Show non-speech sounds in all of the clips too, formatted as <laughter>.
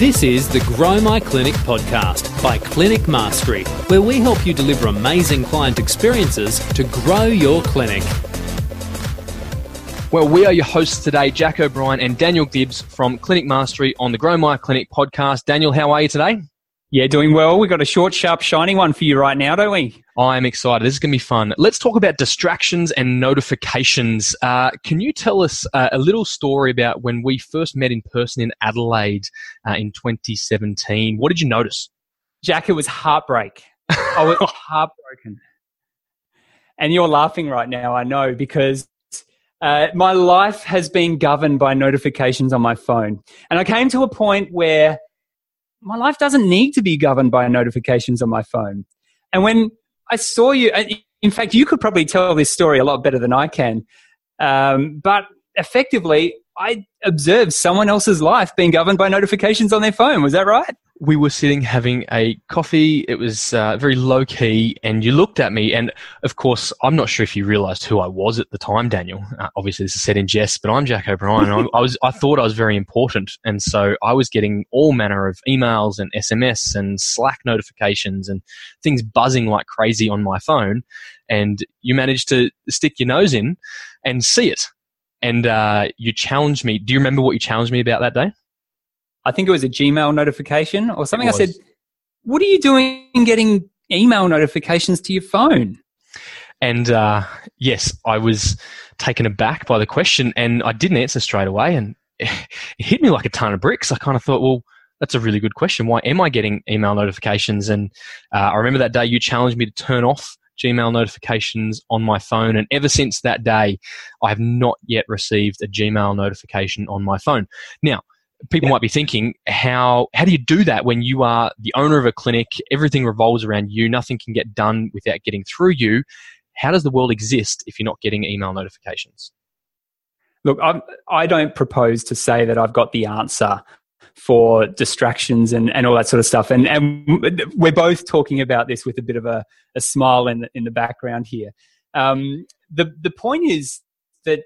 This is the Grow My Clinic podcast by Clinic Mastery, where we help you deliver amazing client experiences to grow your clinic. Well, we are your hosts today, Jack O'Brien and Daniel Gibbs from Clinic Mastery on the Grow My Clinic podcast. Daniel, how are you today? Yeah, doing well. We've got a short, sharp, shiny one for you right now, don't we? I'm excited. This is going to be fun. Let's talk about distractions and notifications. Uh, can you tell us uh, a little story about when we first met in person in Adelaide uh, in 2017? What did you notice? Jack, it was heartbreak. I was <laughs> heartbroken. And you're laughing right now, I know, because uh, my life has been governed by notifications on my phone. And I came to a point where my life doesn't need to be governed by notifications on my phone. And when I saw you, in fact, you could probably tell this story a lot better than I can. Um, but effectively, I observed someone else's life being governed by notifications on their phone. Was that right? We were sitting having a coffee. It was uh, very low key, and you looked at me. And of course, I'm not sure if you realised who I was at the time, Daniel. Uh, obviously, this is said in jest, but I'm Jack O'Brien. I, I, was, I thought I was very important, and so I was getting all manner of emails and SMS and Slack notifications and things buzzing like crazy on my phone. And you managed to stick your nose in and see it, and uh, you challenged me. Do you remember what you challenged me about that day? I think it was a Gmail notification or something. I said, What are you doing getting email notifications to your phone? And uh, yes, I was taken aback by the question and I didn't answer straight away. And <laughs> it hit me like a ton of bricks. I kind of thought, well, that's a really good question. Why am I getting email notifications? And uh, I remember that day you challenged me to turn off Gmail notifications on my phone. And ever since that day, I have not yet received a Gmail notification on my phone. Now, people yeah. might be thinking how how do you do that when you are the owner of a clinic everything revolves around you nothing can get done without getting through you? How does the world exist if you're not getting email notifications? Look I'm, i do not propose to say that i've got the answer for distractions and, and all that sort of stuff. And, and we're both talking about this with a bit of a, a smile in the, in the background here. Um, the, the point is that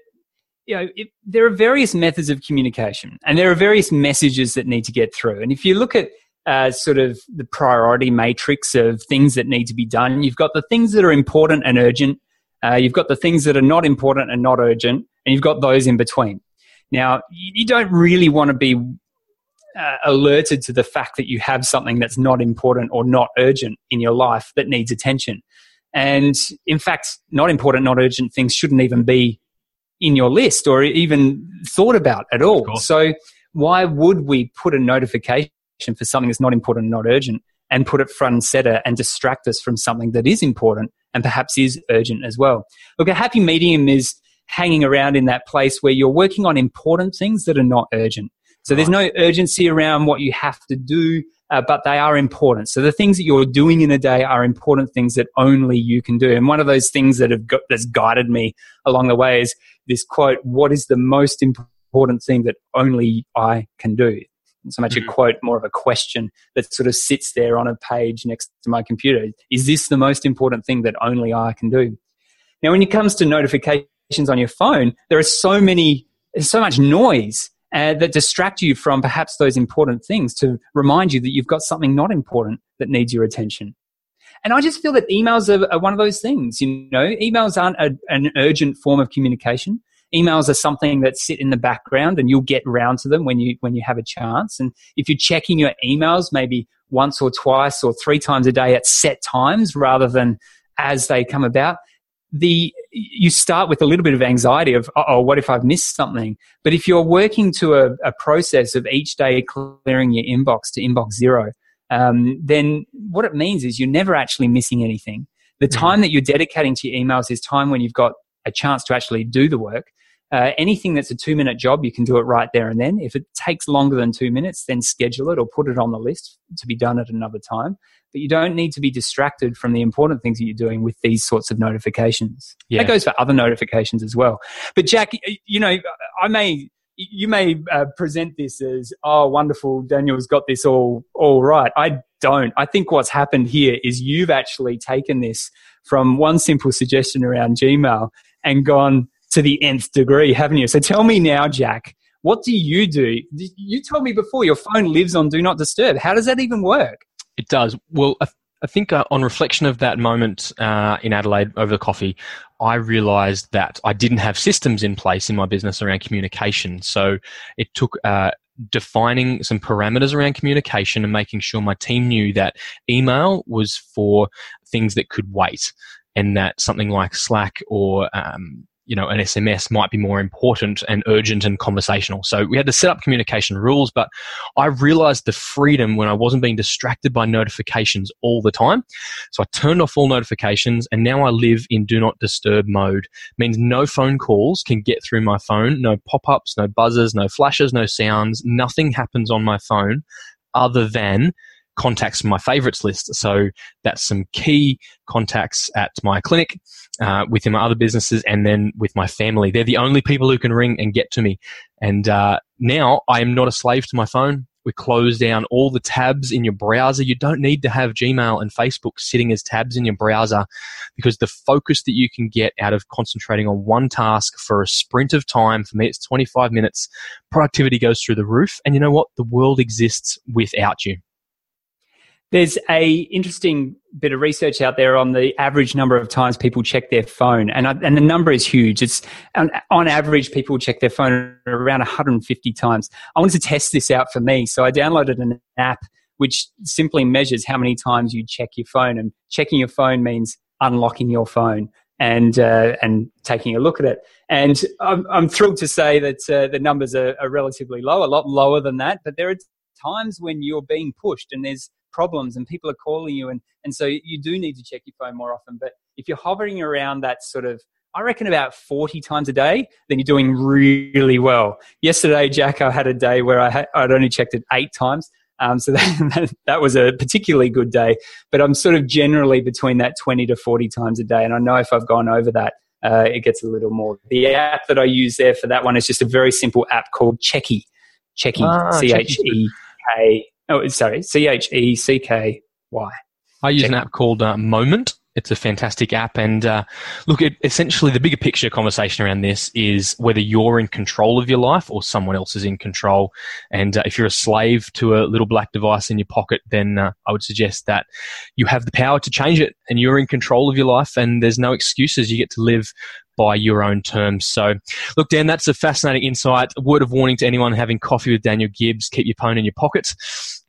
you know, it, there are various methods of communication and there are various messages that need to get through. And if you look at uh, sort of the priority matrix of things that need to be done, you've got the things that are important and urgent, uh, you've got the things that are not important and not urgent, and you've got those in between. Now, you don't really want to be uh, alerted to the fact that you have something that's not important or not urgent in your life that needs attention. And in fact, not important, not urgent things shouldn't even be in your list or even thought about at all. So why would we put a notification for something that's not important and not urgent and put it front and center and distract us from something that is important and perhaps is urgent as well? Look, a happy medium is hanging around in that place where you're working on important things that are not urgent. So there's no urgency around what you have to do uh, but they are important. So the things that you're doing in a day are important things that only you can do. And one of those things that have got, that's guided me along the way is this quote: "What is the most important thing that only I can do?" so much mm-hmm. a quote, more of a question that sort of sits there on a page next to my computer. Is this the most important thing that only I can do? Now, when it comes to notifications on your phone, there are so many, there's so much noise uh, that distract you from perhaps those important things to remind you that you've got something not important that needs your attention. And I just feel that emails are, are one of those things. You know, emails aren't a, an urgent form of communication. Emails are something that sit in the background, and you'll get round to them when you when you have a chance. And if you're checking your emails, maybe once or twice or three times a day at set times rather than as they come about, the you start with a little bit of anxiety of oh what if i've missed something? But if you're working to a, a process of each day clearing your inbox to inbox zero um, then what it means is you're never actually missing anything. The mm-hmm. time that you're dedicating to your emails is time when you've got a chance to actually do the work uh, anything that's a two minute job, you can do it right there and then. If it takes longer than two minutes, then schedule it or put it on the list to be done at another time. But you don't need to be distracted from the important things that you're doing with these sorts of notifications. Yeah. That goes for other notifications as well. But Jack, you know, I may you may uh, present this as oh wonderful daniel's got this all all right i don't i think what's happened here is you've actually taken this from one simple suggestion around gmail and gone to the nth degree, haven't you? So tell me now, Jack, What do you do? You told me before your phone lives on Do Not Disturb. How does that even work? It does. Well, I think uh, on reflection of that moment uh, in Adelaide over the coffee, I realized that I didn't have systems in place in my business around communication. So it took uh, defining some parameters around communication and making sure my team knew that email was for things that could wait and that something like Slack or um, you know, an SMS might be more important and urgent and conversational. So we had to set up communication rules, but I realized the freedom when I wasn't being distracted by notifications all the time. So I turned off all notifications and now I live in do not disturb mode. It means no phone calls can get through my phone, no pop-ups, no buzzers, no flashes, no sounds, nothing happens on my phone other than contacts from my favorites list. So that's some key contacts at my clinic, uh, within my other businesses, and then with my family. They're the only people who can ring and get to me. And uh, now I am not a slave to my phone. We close down all the tabs in your browser. You don't need to have Gmail and Facebook sitting as tabs in your browser because the focus that you can get out of concentrating on one task for a sprint of time, for me it's 25 minutes, productivity goes through the roof. And you know what? The world exists without you. There's a interesting bit of research out there on the average number of times people check their phone, and and the number is huge. It's on, on average people check their phone around 150 times. I wanted to test this out for me, so I downloaded an app which simply measures how many times you check your phone, and checking your phone means unlocking your phone and uh, and taking a look at it. And I'm, I'm thrilled to say that uh, the numbers are, are, relatively low, a lot lower than that. But there are times when you're being pushed, and there's problems and people are calling you and, and so you do need to check your phone more often but if you're hovering around that sort of I reckon about 40 times a day, then you're doing really well. Yesterday, Jack, I had a day where I had, I'd only checked it eight times. Um, so <laughs> that, that was a particularly good day. But I'm sort of generally between that 20 to 40 times a day. And I know if I've gone over that, uh, it gets a little more. The app that I use there for that one is just a very simple app called Checky. Checky, ah, C H E K Oh, sorry, C H E C K Y. I use Check. an app called uh, Moment. It's a fantastic app, and uh, look, it, essentially the bigger picture conversation around this is whether you're in control of your life or someone else is in control. And uh, if you're a slave to a little black device in your pocket, then uh, I would suggest that you have the power to change it, and you're in control of your life, and there's no excuses. You get to live by your own terms. So, look, Dan, that's a fascinating insight. Word of warning to anyone having coffee with Daniel Gibbs: keep your phone in your pocket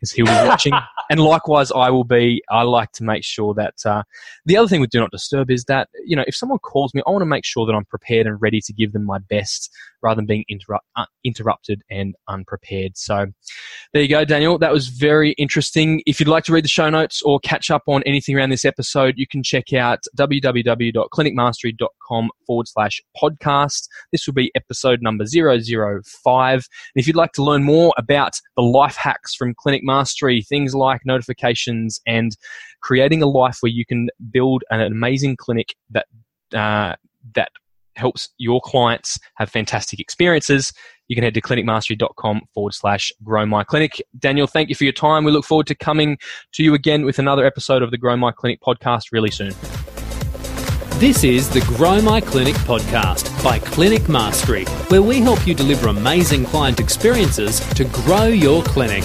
because he'll be watching. <laughs> and likewise, I will be. I like to make sure that uh, the other thing with Do Not Disturb is that you know if someone calls me, I want to make sure that I'm prepared and ready to give them my best rather than being interrupt, uh, interrupted and unprepared. So, there you go, Daniel. That was very interesting. If you'd like to read the show notes or catch up on anything around this episode, you can check out www.clinicmastery.com forward slash podcast. This will be episode number 005. And if you'd like to learn more about the life hacks from Clinic Mastery, things like notifications and creating a life where you can build an amazing clinic that uh, that helps your clients have fantastic experiences, you can head to clinicmastery.com forward slash grow my clinic. Daniel, thank you for your time. We look forward to coming to you again with another episode of the Grow My Clinic podcast really soon. This is the Grow My Clinic podcast by Clinic Mastery, where we help you deliver amazing client experiences to grow your clinic.